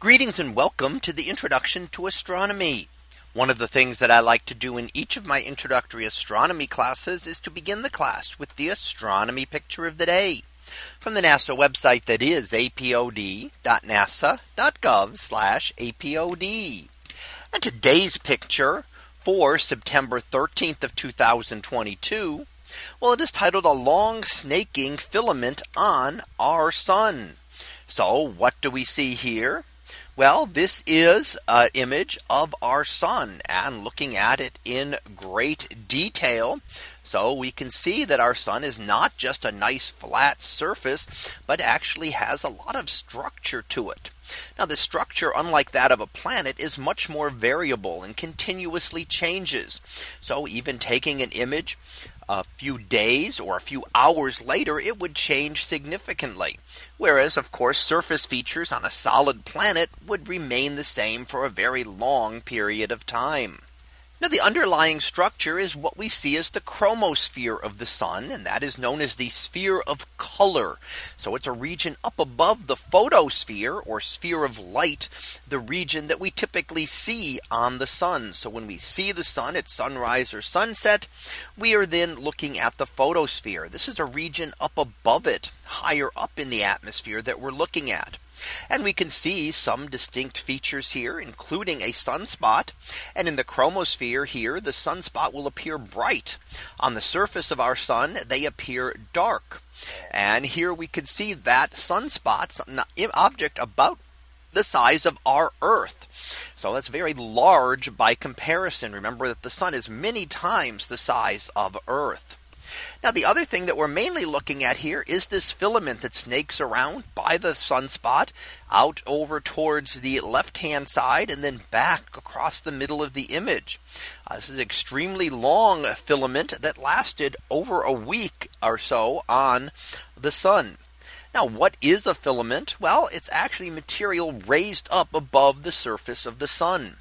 Greetings and welcome to the introduction to astronomy. One of the things that I like to do in each of my introductory astronomy classes is to begin the class with the astronomy picture of the day from the NASA website that is apod.nasa.gov apod. And today's picture for September 13th of 2022. Well, it is titled a long snaking filament on our sun. So what do we see here? Well, this is an image of our sun and looking at it in great detail. So we can see that our sun is not just a nice flat surface, but actually has a lot of structure to it. Now the structure unlike that of a planet is much more variable and continuously changes. So even taking an image a few days or a few hours later, it would change significantly. Whereas, of course, surface features on a solid planet would remain the same for a very long period of time. Now the underlying structure is what we see as the chromosphere of the sun and that is known as the sphere of color. So it's a region up above the photosphere or sphere of light, the region that we typically see on the sun. So when we see the sun at sunrise or sunset, we are then looking at the photosphere. This is a region up above it, higher up in the atmosphere that we're looking at. And we can see some distinct features here, including a sunspot. And in the chromosphere here, the sunspot will appear bright. On the surface of our sun, they appear dark. And here we can see that sunspots, an object about the size of our Earth. So that's very large by comparison. Remember that the sun is many times the size of Earth. Now the other thing that we're mainly looking at here is this filament that snakes around by the sunspot out over towards the left hand side and then back across the middle of the image. Uh, this is an extremely long filament that lasted over a week or so on the sun. Now, what is a filament? Well, it's actually material raised up above the surface of the sun.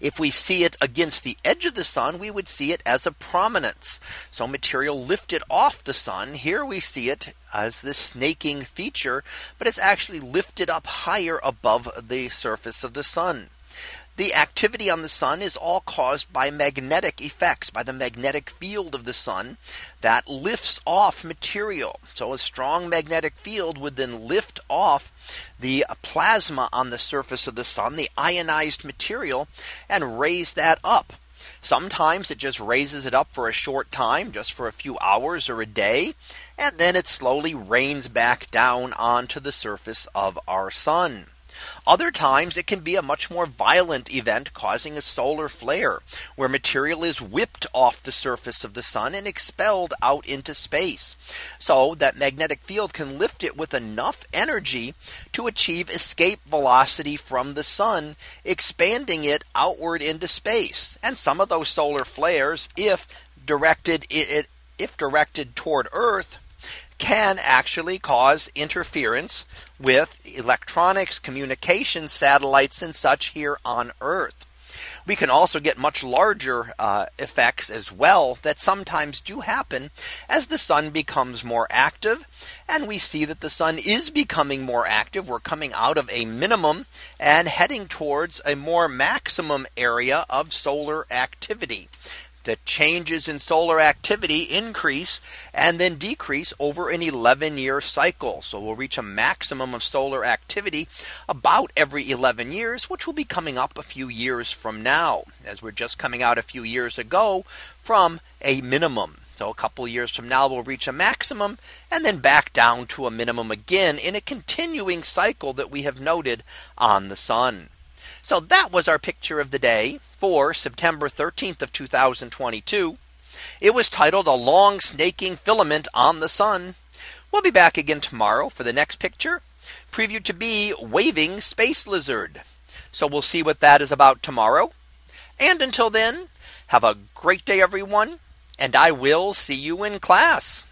If we see it against the edge of the sun, we would see it as a prominence. So material lifted off the sun. Here we see it as this snaking feature, but it's actually lifted up higher above the surface of the sun. The activity on the sun is all caused by magnetic effects by the magnetic field of the sun that lifts off material. So a strong magnetic field would then lift off the plasma on the surface of the sun, the ionized material and raise that up. Sometimes it just raises it up for a short time, just for a few hours or a day. And then it slowly rains back down onto the surface of our sun. Other times it can be a much more violent event causing a solar flare where material is whipped off the surface of the sun and expelled out into space. So that magnetic field can lift it with enough energy to achieve escape velocity from the sun, expanding it outward into space. And some of those solar flares, if directed it if directed toward Earth, can actually cause interference with electronics, communication satellites and such here on Earth. We can also get much larger uh, effects as well that sometimes do happen as the sun becomes more active. And we see that the sun is becoming more active. We're coming out of a minimum and heading towards a more maximum area of solar activity the changes in solar activity increase and then decrease over an 11 year cycle. So we'll reach a maximum of solar activity about every 11 years, which will be coming up a few years from now, as we're just coming out a few years ago from a minimum. So a couple years from now, we'll reach a maximum and then back down to a minimum again in a continuing cycle that we have noted on the sun. So that was our picture of the day for September 13th of 2022. It was titled a long snaking filament on the sun. We'll be back again tomorrow for the next picture previewed to be waving space lizard. So we'll see what that is about tomorrow. And until then, have a great day, everyone. And I will see you in class.